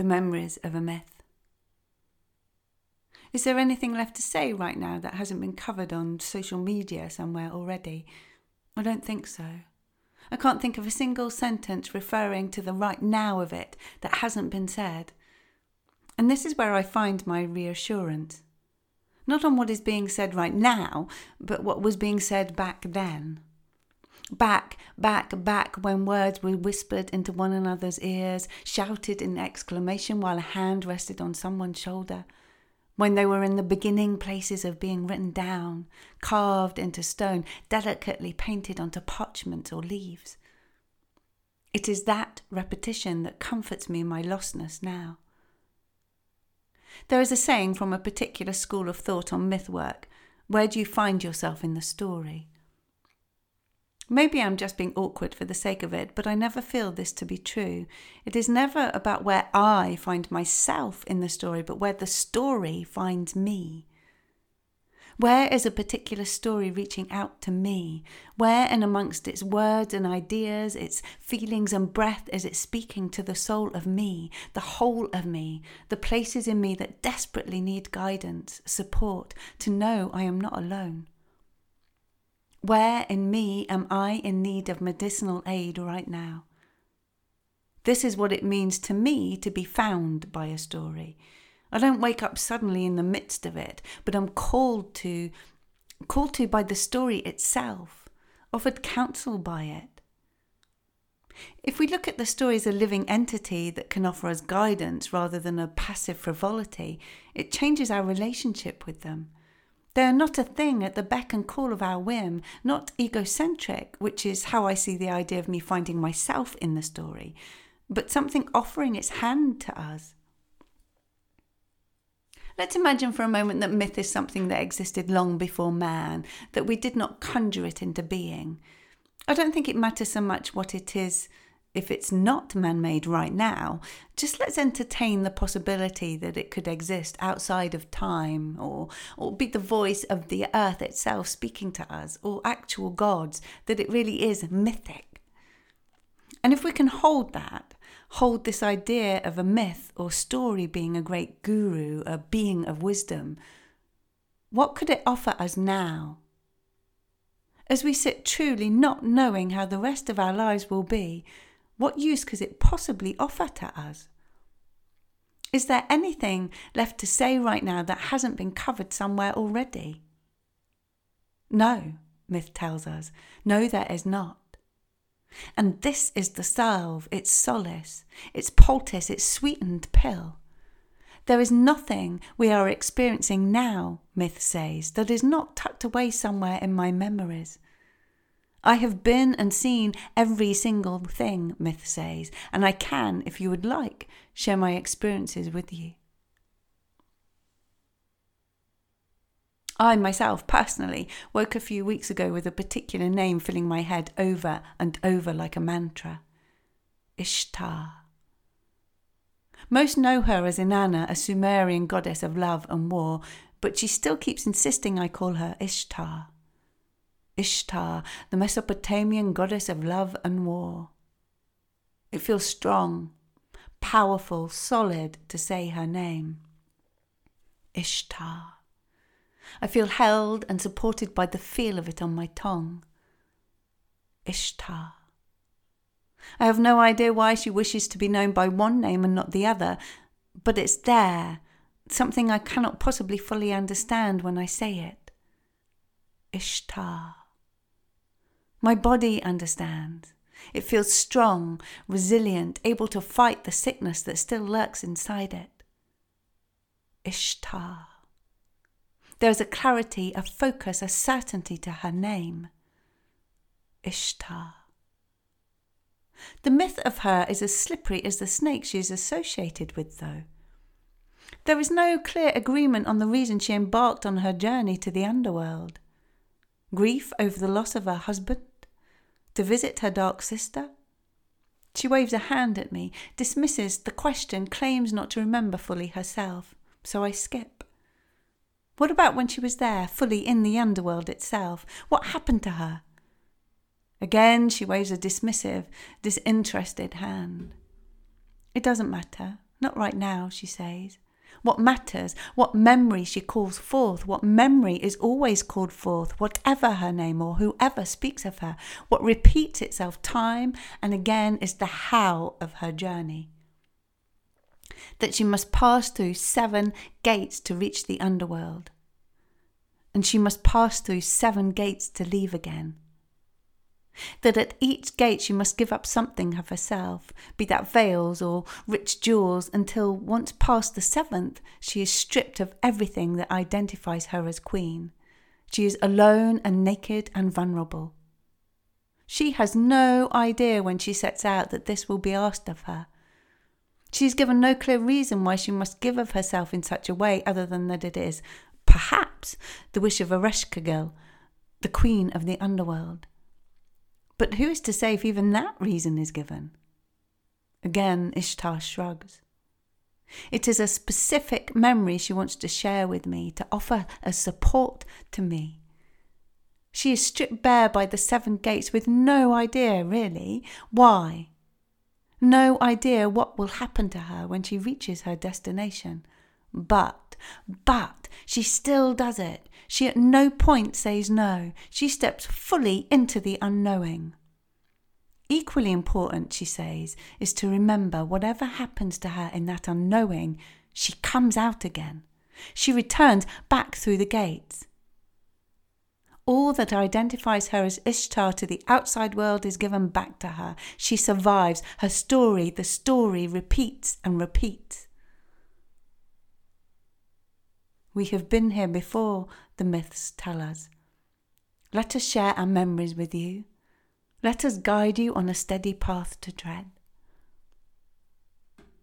the memories of a myth. Is there anything left to say right now that hasn't been covered on social media somewhere already? I don't think so. I can't think of a single sentence referring to the right now of it that hasn't been said. And this is where I find my reassurance. Not on what is being said right now, but what was being said back then. Back, back, back, when words were whispered into one another's ears, shouted in exclamation while a hand rested on someone's shoulder. When they were in the beginning places of being written down, carved into stone, delicately painted onto parchment or leaves. It is that repetition that comforts me in my lostness now. There is a saying from a particular school of thought on myth work where do you find yourself in the story? Maybe I'm just being awkward for the sake of it, but I never feel this to be true. It is never about where I find myself in the story, but where the story finds me. Where is a particular story reaching out to me? Where, and amongst its words and ideas, its feelings and breath, is it speaking to the soul of me, the whole of me, the places in me that desperately need guidance, support, to know I am not alone? Where in me am I in need of medicinal aid right now? This is what it means to me to be found by a story. I don't wake up suddenly in the midst of it, but I'm called to called to by the story itself, offered counsel by it. If we look at the story as a living entity that can offer us guidance rather than a passive frivolity, it changes our relationship with them. They are not a thing at the beck and call of our whim, not egocentric, which is how I see the idea of me finding myself in the story, but something offering its hand to us. Let's imagine for a moment that myth is something that existed long before man, that we did not conjure it into being. I don't think it matters so much what it is if it's not man made right now, just let's entertain the possibility that it could exist outside of time or, or be the voice of the earth itself speaking to us or actual gods, that it really is mythic. And if we can hold that, hold this idea of a myth or story being a great guru, a being of wisdom, what could it offer us now? As we sit truly not knowing how the rest of our lives will be, what use could it possibly offer to us? Is there anything left to say right now that hasn't been covered somewhere already? No, myth tells us. No, there is not. And this is the salve, its solace, its poultice, its sweetened pill. There is nothing we are experiencing now, myth says, that is not tucked away somewhere in my memories. I have been and seen every single thing, myth says, and I can, if you would like, share my experiences with you. I myself, personally, woke a few weeks ago with a particular name filling my head over and over like a mantra Ishtar. Most know her as Inanna, a Sumerian goddess of love and war, but she still keeps insisting I call her Ishtar. Ishtar, the Mesopotamian goddess of love and war. It feels strong, powerful, solid to say her name. Ishtar. I feel held and supported by the feel of it on my tongue. Ishtar. I have no idea why she wishes to be known by one name and not the other, but it's there, something I cannot possibly fully understand when I say it. Ishtar. My body understands. It feels strong, resilient, able to fight the sickness that still lurks inside it. Ishtar. There is a clarity, a focus, a certainty to her name. Ishtar. The myth of her is as slippery as the snake she is associated with, though. There is no clear agreement on the reason she embarked on her journey to the underworld. Grief over the loss of her husband, to visit her dark sister? She waves a hand at me, dismisses the question, claims not to remember fully herself, so I skip. What about when she was there, fully in the underworld itself? What happened to her? Again, she waves a dismissive, disinterested hand. It doesn't matter. Not right now, she says. What matters, what memory she calls forth, what memory is always called forth, whatever her name or whoever speaks of her, what repeats itself time and again is the how of her journey. That she must pass through seven gates to reach the underworld, and she must pass through seven gates to leave again that at each gate she must give up something of herself, be that veils or rich jewels, until once past the seventh, she is stripped of everything that identifies her as queen. She is alone and naked and vulnerable. She has no idea when she sets out that this will be asked of her. She is given no clear reason why she must give of herself in such a way other than that it is, perhaps, the wish of Ereshkigal, the queen of the underworld. But who is to say if even that reason is given? Again, Ishtar shrugs. It is a specific memory she wants to share with me, to offer as support to me. She is stripped bare by the seven gates with no idea, really, why. No idea what will happen to her when she reaches her destination. But, but, she still does it. She at no point says no. She steps fully into the unknowing. Equally important, she says, is to remember whatever happens to her in that unknowing, she comes out again. She returns back through the gates. All that identifies her as Ishtar to the outside world is given back to her. She survives. Her story, the story, repeats and repeats. We have been here before, the myths tell us. Let us share our memories with you. Let us guide you on a steady path to tread.